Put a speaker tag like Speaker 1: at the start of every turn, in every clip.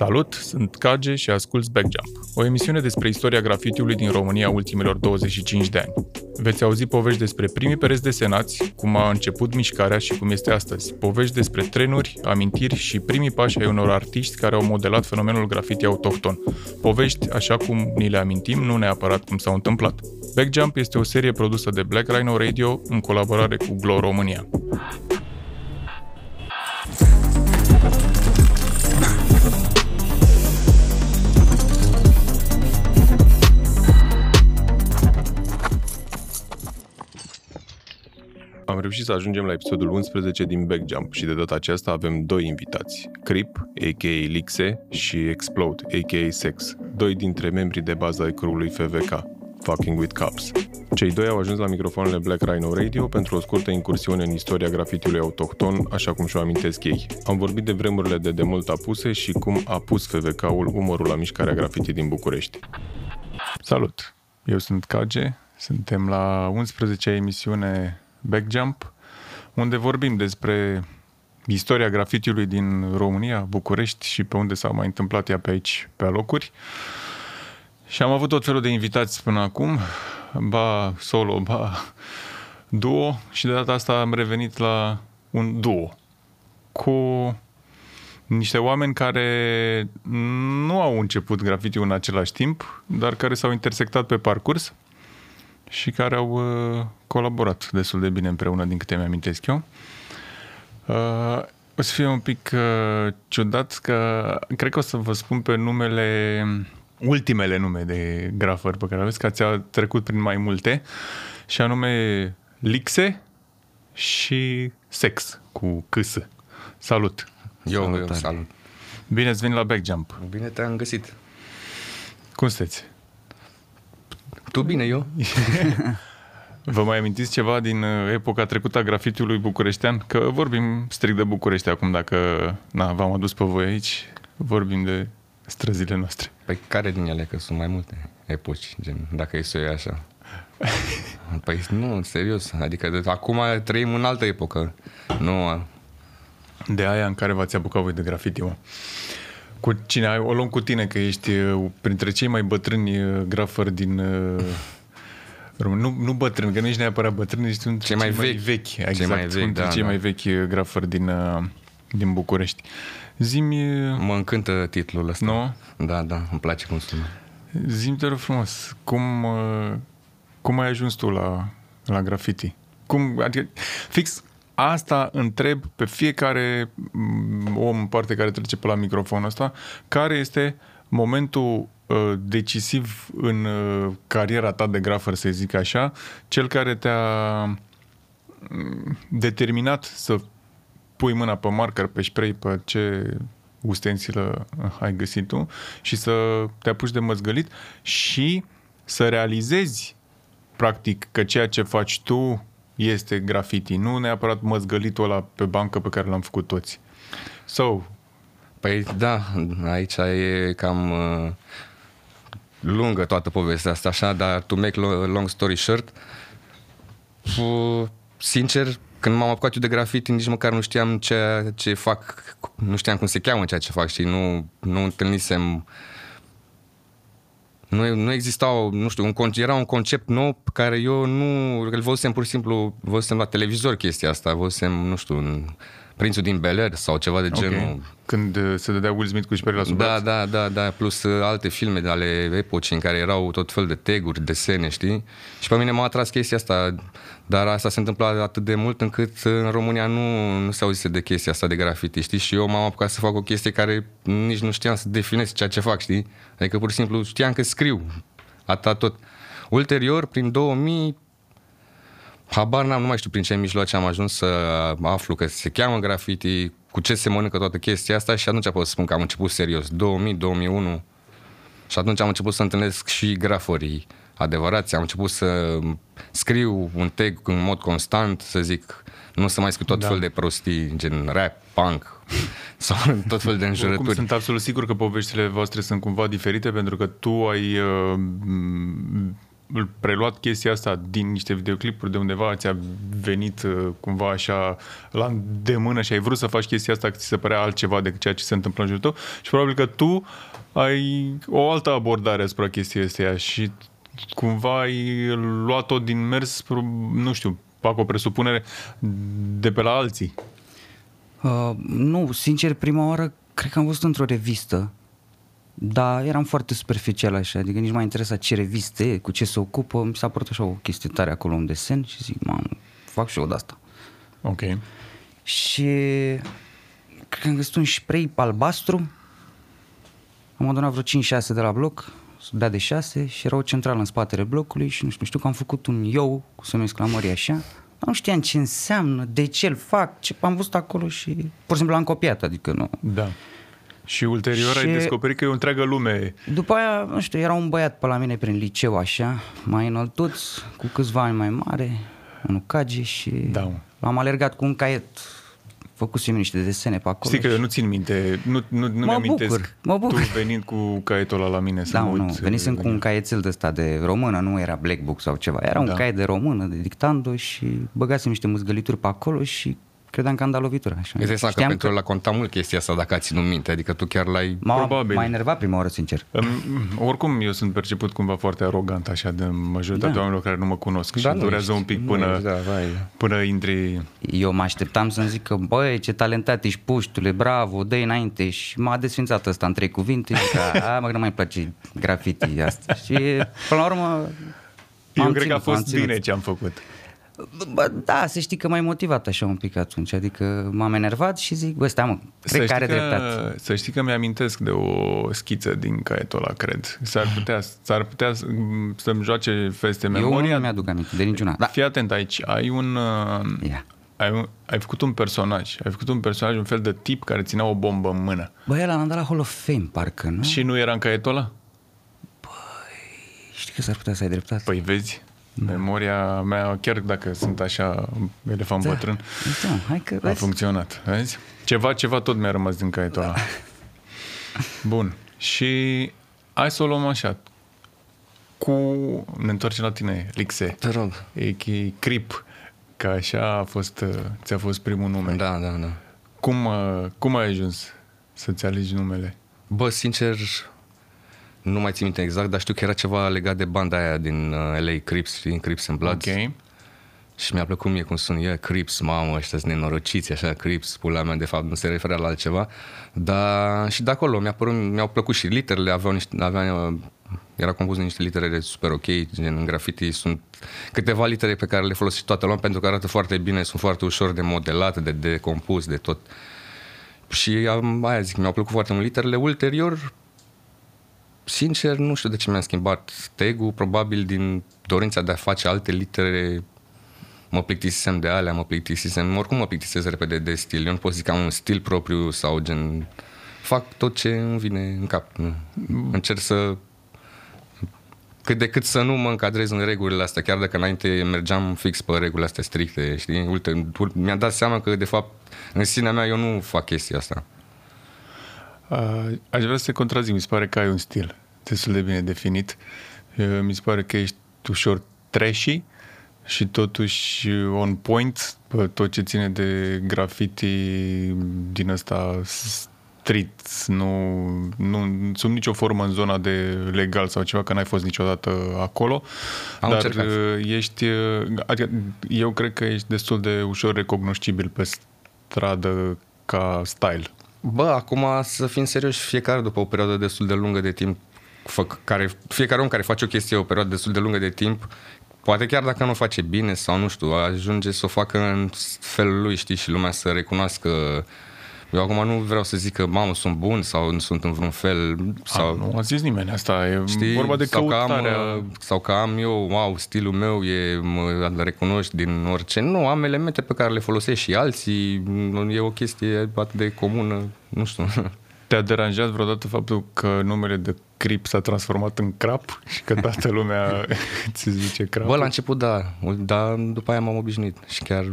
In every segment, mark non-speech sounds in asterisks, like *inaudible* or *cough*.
Speaker 1: Salut, sunt Cage și asculți Backjump, o emisiune despre istoria grafitiului din România ultimilor 25 de ani. Veți auzi povești despre primii pereți desenați, cum a început mișcarea și cum este astăzi, povești despre trenuri, amintiri și primii pași ai unor artiști care au modelat fenomenul grafiti autohton. Povești așa cum ni le amintim, nu neapărat cum s-au întâmplat. Backjump este o serie produsă de Black Rhino Radio în colaborare cu Glow România. Am reușit să ajungem la episodul 11 din Backjump și de data aceasta avem doi invitați, Crip, a.k.a. Lixe, și Explode, a.k.a. Sex, doi dintre membrii de bază ai crului FVK, Fucking with Cops. Cei doi au ajuns la microfoanele Black Rhino Radio pentru o scurtă incursiune în istoria grafitiului autohton, așa cum și-o amintesc ei. Am vorbit de vremurile de demult apuse și cum a pus FVK-ul umărul la mișcarea grafiti din București. Salut! Eu sunt Kage, suntem la 11 emisiune Backjump, unde vorbim despre istoria grafitiului din România, București și pe unde s-a mai întâmplat ea pe aici, pe alocuri. Și am avut tot felul de invitați până acum, ba solo, ba duo și de data asta am revenit la un duo cu niște oameni care nu au început grafitiu în același timp, dar care s-au intersectat pe parcurs și care au uh, colaborat destul de bine împreună, din câte mi-amintesc eu. Uh, o să fie un pic uh, ciudat că cred că o să vă spun pe numele, ultimele nume de grafări pe care aveți, că ați trecut prin mai multe, și anume Lixe și Sex cu câs. Salut!
Speaker 2: Eu, eu salut!
Speaker 1: Bine ați venit la Backjump!
Speaker 2: Bine te-am găsit!
Speaker 1: Cum sunteți?
Speaker 2: Tu bine, eu? *laughs*
Speaker 1: Vă mai amintiți ceva din uh, epoca trecută a grafitiului bucureștean? Că vorbim strict de București acum, dacă na, v-am adus pe voi aici, vorbim de străzile noastre.
Speaker 2: Păi care din ele? Că sunt mai multe epoci, gen, dacă e să o așa. *laughs* Păi nu, serios, adică de, acum trăim în altă epocă. Nu...
Speaker 1: De aia în care v-ați apucat voi de grafiti, mă. Cu cine? O luăm cu tine, că ești uh, printre cei mai bătrâni uh, grafări din... Nu, nu bătrân, că nu ești neapărat bătrân, ești un
Speaker 2: cei mai vechi.
Speaker 1: vechi exact,
Speaker 2: cei mai vechi,
Speaker 1: da, cei
Speaker 2: da.
Speaker 1: mai vechi grafări din, din București. Zimi...
Speaker 2: Mă încântă titlul ăsta.
Speaker 1: Nu?
Speaker 2: Da, da, îmi place cum sună.
Speaker 1: Zim te rog frumos, cum, cum ai ajuns tu la, la graffiti? Cum, adică, fix asta întreb pe fiecare om în parte care trece pe la microfonul ăsta, care este momentul uh, decisiv în uh, cariera ta de grafer, să zic așa, cel care te-a mm, determinat să pui mâna pe marker, pe spray, pe ce ustensilă ai găsit tu și să te apuci de măzgălit și să realizezi practic că ceea ce faci tu este graffiti, nu neapărat măzgălitul ăla pe bancă pe care l-am făcut toți. So,
Speaker 2: Păi da, aici e cam uh, lungă toată povestea asta, așa, dar to make long story short, uh, sincer, când m-am apucat eu de grafiti, nici măcar nu știam ce, ce fac, nu știam cum se cheamă ceea ce fac și nu, nu întâlnisem nu, nu exista, o, nu știu, un, era un concept nou pe care eu nu, îl văzusem pur și simplu, văzusem la televizor chestia asta, văzusem, nu știu, în, Prințul din Bel Air sau ceva de genul. Okay.
Speaker 1: Când uh, se dădea Will Smith cu șperi la sub
Speaker 2: Da, da, da, da, plus uh, alte filme de ale epocii în care erau tot fel de teguri, desene, știi? Și pe mine m-a atras chestia asta, dar asta se întâmpla atât de mult încât uh, în România nu, nu se auzise de chestia asta de graffiti, știi? Și eu m-am apucat să fac o chestie care nici nu știam să definez ceea ce fac, știi? Adică pur și simplu știam că scriu, atât tot. Ulterior, prin 2000, Habar n-am, nu mai știu prin ce mijloace am ajuns să aflu că se cheamă graffiti, cu ce se mănâncă toată chestia asta și atunci pot să spun că am început serios, 2000, 2001 și atunci am început să întâlnesc și graforii adevărați, am început să scriu un tag în mod constant, să zic, nu să mai scriu tot da. fel de prostii, gen rap, punk *laughs* sau tot fel de înjurături.
Speaker 1: Oricum, sunt absolut sigur că poveștile voastre sunt cumva diferite pentru că tu ai uh, preluat chestia asta din niște videoclipuri de undeva, ți-a venit uh, cumva așa la îndemână și ai vrut să faci chestia asta că ți se părea altceva decât ceea ce se întâmplă în jurul tău și probabil că tu ai o altă abordare asupra chestiei astea și cumva ai luat-o din mers, nu știu, fac o presupunere, de pe la alții.
Speaker 3: Uh, nu, sincer, prima oară cred că am văzut într-o revistă, dar eram foarte superficial așa, adică nici m-a interesat ce revistă e, cu ce se ocupă, mi s-a părut așa o chestie tare acolo, un desen și zic, mamă, fac și eu de asta.
Speaker 1: Ok.
Speaker 3: Și cred că am găsit un spray albastru, am adunat vreo 5-6 de la bloc, dea de 6 și era o centrală în spatele blocului și nu știu, știu că am făcut un eu cu să exclamări așa, nu știam ce înseamnă, de ce îl fac, ce am văzut acolo și pur și simplu l-am copiat, adică nu.
Speaker 1: Da. Și ulterior și... ai descoperit că e o întreagă lume.
Speaker 3: După aia, nu știu, era un băiat pe la mine prin liceu așa, mai înăltuț, cu câțiva ani mai mare, un cage și
Speaker 1: da.
Speaker 3: l-am alergat cu un caiet făcusem niște desene pe acolo.
Speaker 1: Știi că eu nu țin minte, nu, nu, nu mă mi-amintesc bucur, mă bucur. tu venind cu caietul ăla la mine să
Speaker 3: da,
Speaker 1: mă uit.
Speaker 3: nu, venisem cu un caietel de ăsta de română, nu era Black Book sau ceva, era da. un caiet de română, de dictando și băgasem niște muzgălituri pe acolo și credeam că am dat lovitura. Așa.
Speaker 2: Este că pentru că... la conta mult chestia asta dacă ați ținut minte, adică tu chiar l-ai...
Speaker 3: M-a, Probabil. M-a enervat prima oară, sincer. Um,
Speaker 1: oricum, eu sunt perceput cumva foarte arogant așa de majoritatea da. oamenilor care nu mă cunosc da, și durează un pic până, ești, da, vai. până intri...
Speaker 3: Eu mă așteptam să-mi zic că, băi, ce talentat ești, puștule, bravo, dă înainte și m-a desfințat ăsta în trei cuvinte și că, a, mă, că nu mai place graffiti asta. Și până la urmă...
Speaker 1: Eu cred ținut, că a fost bine ce am făcut.
Speaker 3: Bă, da, să știi că m-ai motivat așa un pic atunci, adică m-am enervat și zic, bă, stai mă, cred că are că, dreptate.
Speaker 1: Să știi că mi-amintesc de o schiță din caietul ăla, cred. S-ar putea, s-ar putea să-mi joace feste memoria.
Speaker 3: Eu nu mi-aduc aminte de niciuna.
Speaker 1: Da. Fii atent aici, ai un... Yeah. Ai, un, ai făcut un personaj, ai făcut un personaj, un fel de tip care ținea o bombă în mână.
Speaker 3: Bă, el a dat la Hall of Fame, parcă, nu?
Speaker 1: Și nu era în caietul ăla?
Speaker 3: Păi, știi că s-ar putea să ai dreptate.
Speaker 1: Păi vezi, Memoria mea, chiar dacă sunt așa elefant da. bătrân,
Speaker 3: da, hai că
Speaker 1: a vezi. funcționat. Vezi? Ceva, ceva tot mi-a rămas din caietul ăla. *laughs* Bun. Și hai să o luăm așa. Cu... Ne întoarcem la tine, Lixe.
Speaker 2: Te rog.
Speaker 1: E Crip. Că așa a fost, ți-a fost primul nume.
Speaker 2: Da, da, da.
Speaker 1: Cum, cum ai ajuns să-ți alegi numele?
Speaker 2: Bă, sincer, nu mai țin minte exact, dar știu că era ceva legat de banda aia din uh, LA Crips, știi, Crips and Bloods.
Speaker 1: Ok.
Speaker 2: Și mi-a plăcut mie cum sunt eu, Crips, mamă, ăștia sunt nenorociți, așa, Crips, pula mea, de fapt, nu se referea la altceva. Dar și de acolo mi-a părut, mi-au plăcut și literele, aveau niște, avea, era compus de niște litere super ok, gen în graffiti sunt câteva litere pe care le folosește toată lumea pentru că arată foarte bine, sunt foarte ușor de modelat, de decompus, de tot. Și aia zic, mi-au plăcut foarte mult literele. Ulterior, sincer, nu știu de ce mi-am schimbat tag probabil din dorința de a face alte litere mă plictisisem de alea, mă plictisisem, oricum mă plictisesc repede de stil. Eu nu pot zic că am un stil propriu sau gen... Fac tot ce îmi vine în cap. Nu. Încerc să cât de cât să nu mă încadrez în regulile astea, chiar dacă înainte mergeam fix pe regulile astea stricte, știi? Uite, mi-am dat seama că, de fapt, în sinea mea eu nu fac chestia asta.
Speaker 1: Uh, aș vrea să te contrazic, mi se pare că ai un stil destul de bine definit. Uh, mi se pare că ești ușor trashy și totuși on point pe tot ce ține de graffiti din ăsta street, nu, nu sub nicio formă în zona de legal sau ceva, că n-ai fost niciodată acolo,
Speaker 2: Am
Speaker 1: dar
Speaker 2: încercat.
Speaker 1: Uh, ești, adică eu cred că ești destul de ușor recognoscibil pe stradă ca style.
Speaker 2: Bă, acum să fim serioși, fiecare după o perioadă destul de lungă de timp, fă, care, fiecare om care face o chestie o perioadă destul de lungă de timp, poate chiar dacă nu o face bine sau nu știu, ajunge să o facă în felul lui, știi, și lumea să recunoască eu acum nu vreau să zic că, mamă, sunt bun sau nu sunt în vreun fel. Sau,
Speaker 1: a, nu a zis nimeni asta, e știi? vorba de sau căutarea. Că
Speaker 2: am, sau că am eu, wow, stilul meu e, mă recunoști din orice. Nu, am elemente pe care le folosesc și alții, e o chestie atât de comună, nu știu. *laughs*
Speaker 1: Te-a deranjat vreodată faptul că numele de Crip s-a transformat în crap *laughs* și că toată lumea *laughs* ți zice crap?
Speaker 2: Bă, la început da, dar după aia m-am obișnuit și chiar...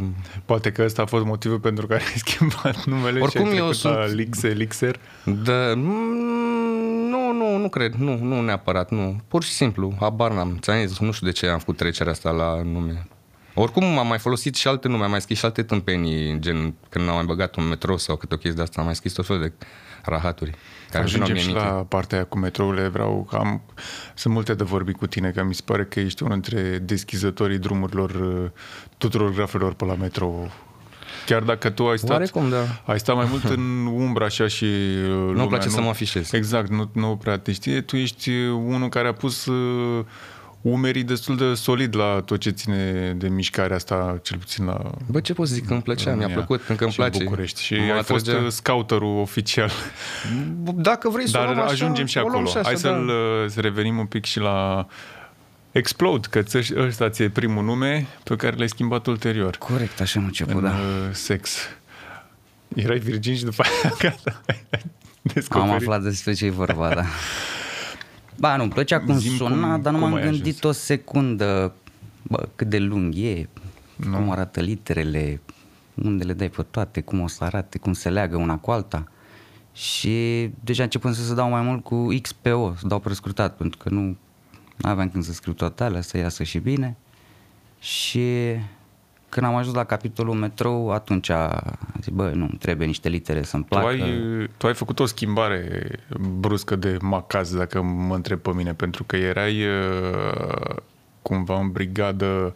Speaker 1: Poate că ăsta a fost motivul pentru care ai *laughs* schimbat numele
Speaker 2: Oricum
Speaker 1: și ai
Speaker 2: eu
Speaker 1: sunt... la Lix, Elixir?
Speaker 2: Da, mm, nu, nu, nu nu cred, nu, nu neapărat, nu. Pur și simplu, habar n-am. Ți-am zis, nu știu de ce am făcut trecerea asta la nume. Oricum am mai folosit și alte nume, am mai scris și alte tâmpenii, gen când am mai băgat un metrou sau câte o chestie de asta, am mai scris tot felul de rahaturi. Care îmi
Speaker 1: Ajungem
Speaker 2: veneau
Speaker 1: și
Speaker 2: mie în
Speaker 1: la
Speaker 2: minte.
Speaker 1: partea aia cu metrourile, vreau, am, sunt multe de vorbit cu tine, că mi se pare că ești unul dintre deschizătorii drumurilor uh, tuturor grafelor pe la metrou. Chiar dacă tu ai stat,
Speaker 2: Oarecum, da.
Speaker 1: ai stat mai mult în umbră așa și uh, lumea
Speaker 2: place să mă afișez.
Speaker 1: Exact, nu, nu prea te știe. Tu ești uh, unul care a pus uh, umerii destul de solid la tot ce ține de mișcarea asta, cel puțin la
Speaker 2: Bă, ce pot să zic, îmi plăcea, mi-a
Speaker 1: România
Speaker 2: plăcut, încă îmi
Speaker 1: și în
Speaker 2: place.
Speaker 1: București. Și
Speaker 2: Mă
Speaker 1: ai fost
Speaker 2: atragea.
Speaker 1: uh, scouterul oficial. *laughs*
Speaker 2: Dacă vrei să o
Speaker 1: Dar
Speaker 2: luăm așa,
Speaker 1: ajungem și
Speaker 2: o luăm
Speaker 1: acolo.
Speaker 2: așa,
Speaker 1: Hai să-l,
Speaker 2: da.
Speaker 1: uh, să revenim un pic și la Explode, că ți- ăsta ți-e primul nume pe care l-ai schimbat ulterior.
Speaker 3: Corect, așa am început,
Speaker 1: în
Speaker 3: da.
Speaker 1: uh, sex. Erai virgin și după aia *laughs* gata, ai ai
Speaker 3: Am
Speaker 1: descoperit.
Speaker 3: aflat despre ce e vorba, da. *laughs* Ba, nu, îmi plăcea cum
Speaker 1: Zi-mi
Speaker 3: suna,
Speaker 1: cum-
Speaker 3: dar nu
Speaker 1: cum
Speaker 3: m-am
Speaker 1: ai
Speaker 3: gândit o secundă, bă, cât de lung e, nu. cum arată literele, unde le dai pe toate, cum o să arate, cum se leagă una cu alta. Și deja începând să se dau mai mult cu XPO, să dau prescurtat, pentru că nu aveam când să scriu toate alea, să iasă și bine. Și când am ajuns la capitolul metrou, atunci a zis, bă, nu, trebuie niște litere să-mi
Speaker 1: Tu
Speaker 3: placă.
Speaker 1: ai, tu ai făcut o schimbare bruscă de macaz, dacă mă întreb pe mine, pentru că erai uh, cumva în brigadă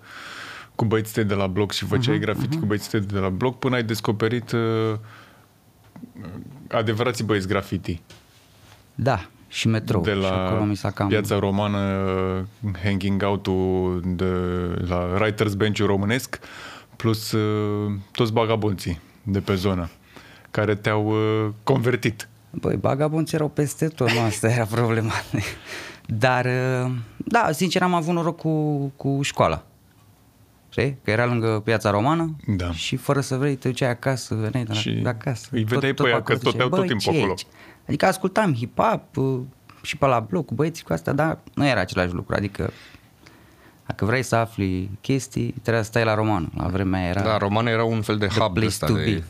Speaker 1: cu băieții de la bloc și făceai uh-huh, grafiti uh-huh. cu băieții de la bloc până ai descoperit uh, adevărații băieți grafiti.
Speaker 3: Da, și metrou.
Speaker 1: de
Speaker 3: și acolo
Speaker 1: la
Speaker 3: mi s-a cam...
Speaker 1: piața romană, hanging out-ul de la Writers Bench-ul românesc, plus uh, toți bagabonții de pe zonă, care te-au uh, convertit.
Speaker 3: Băi, bagabonți erau peste tot, nu asta era problema. *laughs* Dar, uh, da, sincer, am avut noroc cu, cu școala. Știi? Că era lângă piața romană
Speaker 1: Da.
Speaker 3: și fără să vrei te duceai acasă, veneai de, la,
Speaker 1: Și
Speaker 3: de acasă.
Speaker 1: îi vedeai pe ea
Speaker 3: acolo
Speaker 1: că
Speaker 3: ziceai,
Speaker 1: toteau tot
Speaker 3: "Băi,
Speaker 1: timpul
Speaker 3: ce e
Speaker 1: acolo."
Speaker 3: aici?" Adică ascultam hip-hop uh, și pe la bloc cu băieții cu astea, dar nu era același lucru. Adică dacă vrei să afli chestii, trebuia să stai la romană. La vremea aia era...
Speaker 2: Da, romană era un fel de
Speaker 3: The
Speaker 2: hub
Speaker 3: place
Speaker 2: ăsta
Speaker 3: to
Speaker 2: de,
Speaker 3: be.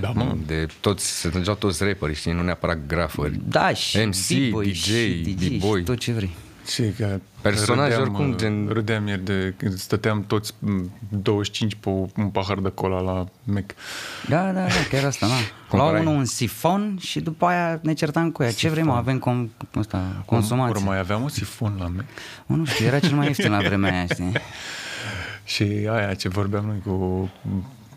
Speaker 1: Da, mă.
Speaker 2: de toți, se strângeau toți rapperi, știi, nu neapărat grafări.
Speaker 3: Da, și
Speaker 2: MC,
Speaker 3: B-boy,
Speaker 2: DJ,
Speaker 3: și DJ,
Speaker 2: B-boy.
Speaker 3: și tot ce vrei.
Speaker 1: Și că
Speaker 2: Personaje
Speaker 1: râdeam,
Speaker 2: oricum,
Speaker 1: uh,
Speaker 2: gen-
Speaker 1: Râdeam ieri de când stăteam toți m, 25 pe un pahar de cola la Mac.
Speaker 3: Da, da, da, chiar asta, da. *laughs* Lua
Speaker 2: Cumpărai.
Speaker 3: unul un sifon și după aia ne certam cu ea. Ce vrem, mă? avem com, ăsta,
Speaker 1: Ori
Speaker 3: consumație.
Speaker 1: mai aveam un sifon la Mac. *laughs*
Speaker 3: Mă, nu știu, era cel mai ieftin la vremea aia, știi? *laughs*
Speaker 1: Și aia ce vorbeam noi cu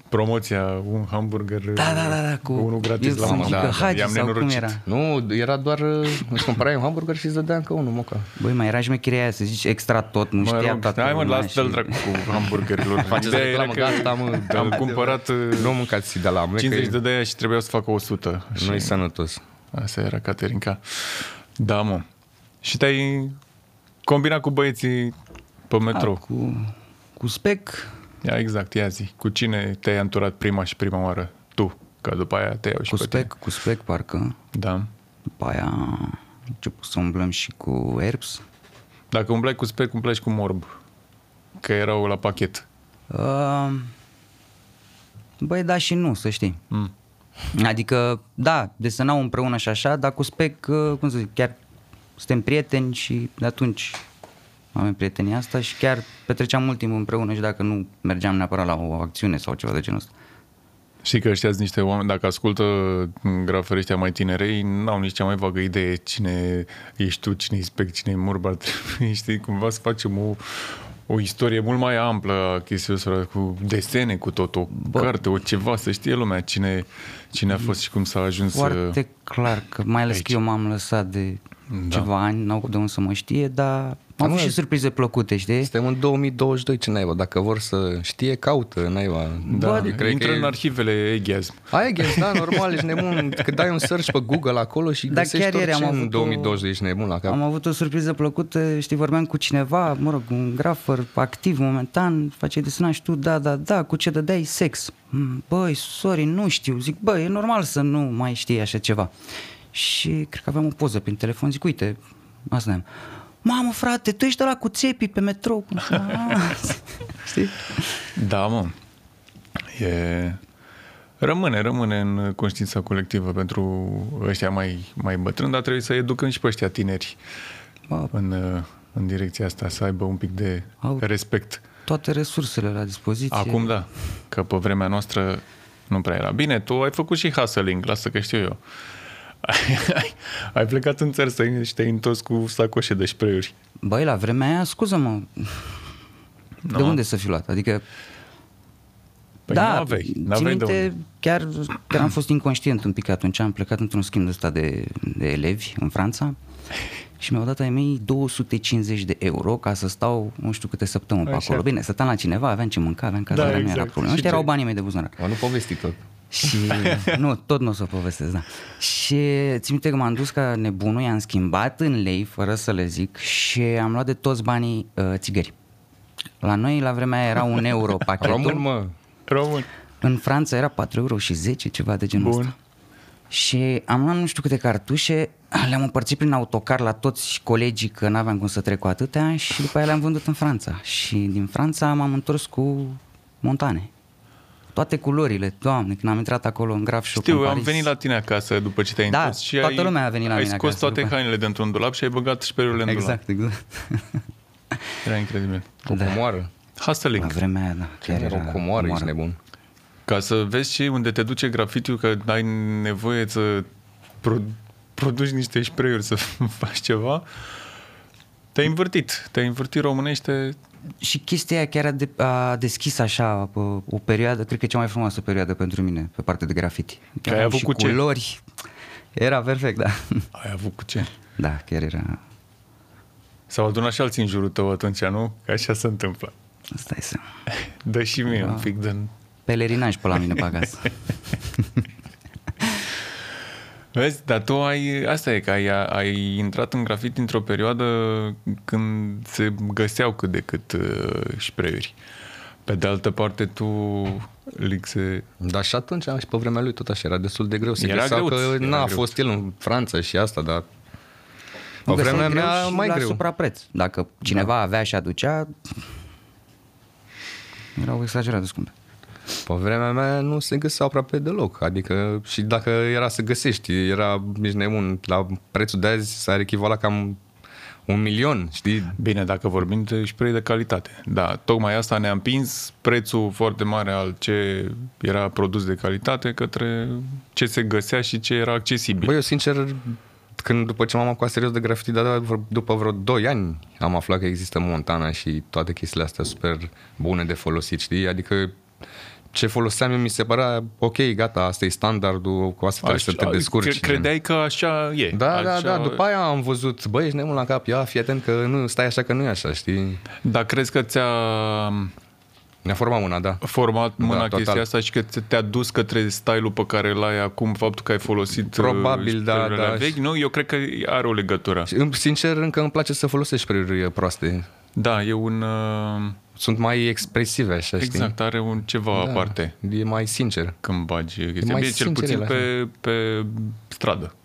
Speaker 1: promoția, un hamburger,
Speaker 3: Da, da, da, da, cu
Speaker 1: unul gratis
Speaker 3: eu
Speaker 1: la
Speaker 3: sunt
Speaker 1: masă.
Speaker 3: Gică Hagi
Speaker 1: I-am
Speaker 3: sau cum
Speaker 1: nenorocit.
Speaker 3: era?
Speaker 2: Nu, era doar, uh, îți cumpărai un hamburger și îți dădea încă unul, moca.
Speaker 3: Băi, mai era șmecheria aia, să zici extra tot, nu
Speaker 1: Mă
Speaker 3: știa
Speaker 1: rog,
Speaker 3: toată
Speaker 1: hai mă,
Speaker 3: lumea
Speaker 1: lasă-l
Speaker 3: și-
Speaker 1: dracu cu hamburgerilor. *laughs*
Speaker 2: Faceți
Speaker 1: Ideea era
Speaker 2: reclamă,
Speaker 1: că
Speaker 2: gata, mă.
Speaker 1: Am
Speaker 2: dă-
Speaker 1: cumpărat uh,
Speaker 2: Nu mâncați de la mine,
Speaker 1: 50 de de și trebuiau să facă 100.
Speaker 2: nu e
Speaker 1: Și
Speaker 2: sănătos.
Speaker 1: Asta era Caterinca. Da, mă. Și te-ai combinat cu băieții pe metrou.
Speaker 3: A, cu, cu spec,
Speaker 1: Ia exact, ia zi. Cu cine te-ai anturat prima și prima oară? Tu. Că după aia te iau și
Speaker 3: cu
Speaker 1: pe
Speaker 3: spec, cu spec parcă.
Speaker 1: tine. Da.
Speaker 3: După aia am început să umblăm și cu Herbs.
Speaker 1: Dacă umblai cu spec, umblași și cu morb. Că erau la pachet.
Speaker 3: Uh, băi, da și nu, să știi.
Speaker 1: Mm.
Speaker 3: Adică, da, desenau împreună și așa, dar cu spec, uh, cum să zic, chiar suntem prieteni și de atunci avem prietenia asta și chiar petreceam mult timp împreună și dacă nu mergeam neapărat la o acțiune sau ceva de genul ăsta.
Speaker 1: Știi că ăștia sunt niște oameni, dacă ascultă grafării ăștia mai tinerei, n-au nici cea mai vagă idee cine ești tu, cine e spec, cine e morba. *laughs* Trebuie, știi, cumva să facem o, o istorie mult mai amplă a chestiei ăsta, cu desene, cu tot, o
Speaker 3: Bă.
Speaker 1: carte, o ceva, să știe lumea cine, cine a fost și cum s-a ajuns să...
Speaker 3: Foarte clar, că mai ales
Speaker 1: aici.
Speaker 3: că eu m-am lăsat de
Speaker 1: Da.
Speaker 3: ceva ani, n-au de unde să mă știe, dar am avut
Speaker 2: mă,
Speaker 3: și surprize plăcute, știi?
Speaker 2: Suntem în 2022, ce naiba? Dacă vor să știe, caută, naiba.
Speaker 1: Da,
Speaker 3: Bă,
Speaker 1: Bă,
Speaker 2: cred
Speaker 1: intră
Speaker 2: că e-
Speaker 1: în arhivele Egiasm.
Speaker 2: Aia e da, normal, ești nebun. *laughs* Că dai un search pe Google acolo și
Speaker 3: Da,
Speaker 2: găsești
Speaker 3: chiar ieri
Speaker 2: orice
Speaker 3: am
Speaker 2: în
Speaker 3: avut o-
Speaker 2: 2020, ești nebun la cap.
Speaker 3: Am avut o surpriză plăcută, știi, vorbeam cu cineva, mă rog, un grafer activ momentan, face desenat și tu, da, da, da, cu ce dădeai sex. Mm, Băi, sorry, nu știu. Zic, băi, e normal să nu mai știi așa ceva. Și cred că aveam o poză prin telefon, zic, uite, asta am. Mamă, frate, tu ești ăla cu țepii pe metrou. Cum să... Ah, *laughs* Știi?
Speaker 1: Da, mă. E... Rămâne, rămâne în conștiința colectivă pentru ăștia mai, mai bătrâni, dar trebuie să educăm și pe ăștia tineri
Speaker 3: Bă,
Speaker 1: în, uh, în direcția asta, să aibă un pic de
Speaker 3: Au-
Speaker 1: respect.
Speaker 3: toate resursele la dispoziție.
Speaker 1: Acum da, că pe vremea noastră nu prea era. Bine, tu ai făcut și hustling, lasă că știu eu. Ai, *laughs* ai plecat în țări străine și te-ai întors cu sacoșe de spray
Speaker 3: Băi, la vremea aia, scuză-mă, de unde să fi luat? Adică,
Speaker 1: Păi
Speaker 3: da,
Speaker 1: nu aveai,
Speaker 3: țin
Speaker 1: n-aveai de
Speaker 3: minte,
Speaker 1: unde.
Speaker 3: chiar, chiar am fost inconștient un pic atunci, am plecat într-un schimb ăsta de, de elevi în Franța și mi-au dat ai mei 250 de euro ca să stau nu știu câte săptămâni pe
Speaker 1: Așa.
Speaker 3: acolo. Bine, stăteam la cineva, aveam ce mânca, aveam cazare,
Speaker 1: Da,
Speaker 3: nu era
Speaker 1: exact.
Speaker 3: problemă.
Speaker 1: Și
Speaker 3: Ăștia erau
Speaker 1: ce-
Speaker 3: banii mei de buzunar.
Speaker 2: Mă, nu povesti tot.
Speaker 3: Și *laughs* nu, tot nu o să o povestesc, da. Și țin minte că m-am dus ca nebunul, i-am schimbat în lei, fără să le zic, și am luat de toți banii uh, țigări. La noi, la vremea aia, era un *laughs* euro pachetul.
Speaker 2: Român, mă.
Speaker 1: Român.
Speaker 3: În Franța era 4 euro și 10, ceva de genul
Speaker 1: Bun.
Speaker 3: ăsta. Și am luat nu știu câte cartușe, le-am împărțit prin autocar la toți colegii, că n-aveam cum să trec cu atâtea și după aia le-am vândut în Franța. Și din Franța m-am întors cu montane. Toate culorile, doamne, când am intrat acolo în Graf Shop
Speaker 1: Știu,
Speaker 3: în
Speaker 1: am
Speaker 3: Paris.
Speaker 1: venit la tine acasă după ce te-ai
Speaker 3: Da,
Speaker 1: întors și
Speaker 3: toată
Speaker 1: ai,
Speaker 3: lumea a venit la
Speaker 1: ai
Speaker 3: mine
Speaker 1: scos
Speaker 3: acasă
Speaker 1: toate
Speaker 3: după aia.
Speaker 1: hainele dintr-un dulap și ai băgat șperurile în dulap.
Speaker 3: Exact, exact. *laughs*
Speaker 1: Era incredibil.
Speaker 2: O comoară.
Speaker 1: Hustling.
Speaker 3: La vremea aia, da, chiar
Speaker 2: Chiar
Speaker 3: era
Speaker 2: o comoară, ești
Speaker 3: comoară.
Speaker 2: nebun.
Speaker 1: Ca să vezi și unde te duce grafitiul, că ai nevoie să pro- produci niște spray să *laughs* faci ceva, te-ai învârtit. Te-ai învârtit românește.
Speaker 3: Și chestia aia chiar a, de, a deschis așa pă, o perioadă, cred că e cea mai frumoasă perioadă pentru mine pe partea de grafiti.
Speaker 1: Că ai
Speaker 3: Aveam
Speaker 1: avut
Speaker 3: și
Speaker 1: cu ce?
Speaker 3: culori. Era perfect, da.
Speaker 1: Ai avut cu ce?
Speaker 3: Da, chiar era...
Speaker 1: S-au adunat și alții în jurul tău atunci, nu? Că așa se întâmplă.
Speaker 3: Asta e să...
Speaker 1: Dă și mie
Speaker 3: Da.
Speaker 1: un pic de...
Speaker 3: Pelerinaj pe la mine pe acasă. *laughs*
Speaker 1: Vezi, dar tu ai, asta e că ai, ai intrat în grafit într-o perioadă când se găseau cât de cât uh, spray Pe de altă parte, tu, Lixe,
Speaker 2: Dar și atunci, și pe vremea lui, tot așa, era destul de greu. Se
Speaker 1: Era
Speaker 2: găseau
Speaker 1: greuț,
Speaker 2: că
Speaker 1: era
Speaker 2: n-a
Speaker 1: greuț.
Speaker 2: fost el în Franța și asta, dar pe
Speaker 3: Nu, găseai
Speaker 2: vremea
Speaker 3: greuț
Speaker 2: mea
Speaker 3: și
Speaker 2: mai
Speaker 3: la
Speaker 2: greu.
Speaker 3: suprapreț. Dacă cineva avea și aducea, erau exagerat de scumpe.
Speaker 2: Pe vremea mea nu se găsea aproape deloc. Adică și dacă era să găsești, era nici nebun. La prețul de azi s-ar echivala cam un milion, știi?
Speaker 1: Bine, dacă vorbim de spray de calitate. Da, tocmai asta ne-a împins prețul foarte mare al ce era produs de calitate către ce se găsea și ce era accesibil.
Speaker 2: Băi, eu sincer, când după ce m-am apucat serios de grafiti, dar după vreo 2 ani am aflat că există Montana și toate chestiile astea super bune de folosit, știi? Adică ce foloseam eu mi se părea ok, gata, asta e standardul, cu asta trebuie să te descurci.
Speaker 1: cre- Credeai că așa e.
Speaker 2: Da, da,
Speaker 1: așa...
Speaker 2: da, după aia am văzut, băi, ești nebun la cap, ia, fii atent că nu, stai așa că nu e așa, știi?
Speaker 1: Dar crezi că ți-a
Speaker 2: Ne-a format una, da.
Speaker 1: format mâna
Speaker 2: Da,
Speaker 1: da,
Speaker 2: total.
Speaker 1: chestia asta și că ți- te-a dus către style-ul pe care îl ai acum, faptul că ai folosit
Speaker 2: Probabil,
Speaker 1: uh,
Speaker 2: da,
Speaker 1: spray-urile
Speaker 2: da.
Speaker 1: vechi, nu? Eu cred că are o legătură.
Speaker 2: Și, îmi- Sincer, încă îmi place să folosesc spray proaste.
Speaker 1: Da, e un... Uh,
Speaker 2: sunt mai expresive, așa, știi?
Speaker 1: Exact, are un ceva
Speaker 2: da,
Speaker 1: aparte.
Speaker 2: E mai sincer.
Speaker 1: Când bagi chestia. Bine, cel puțin pe, pe stradă.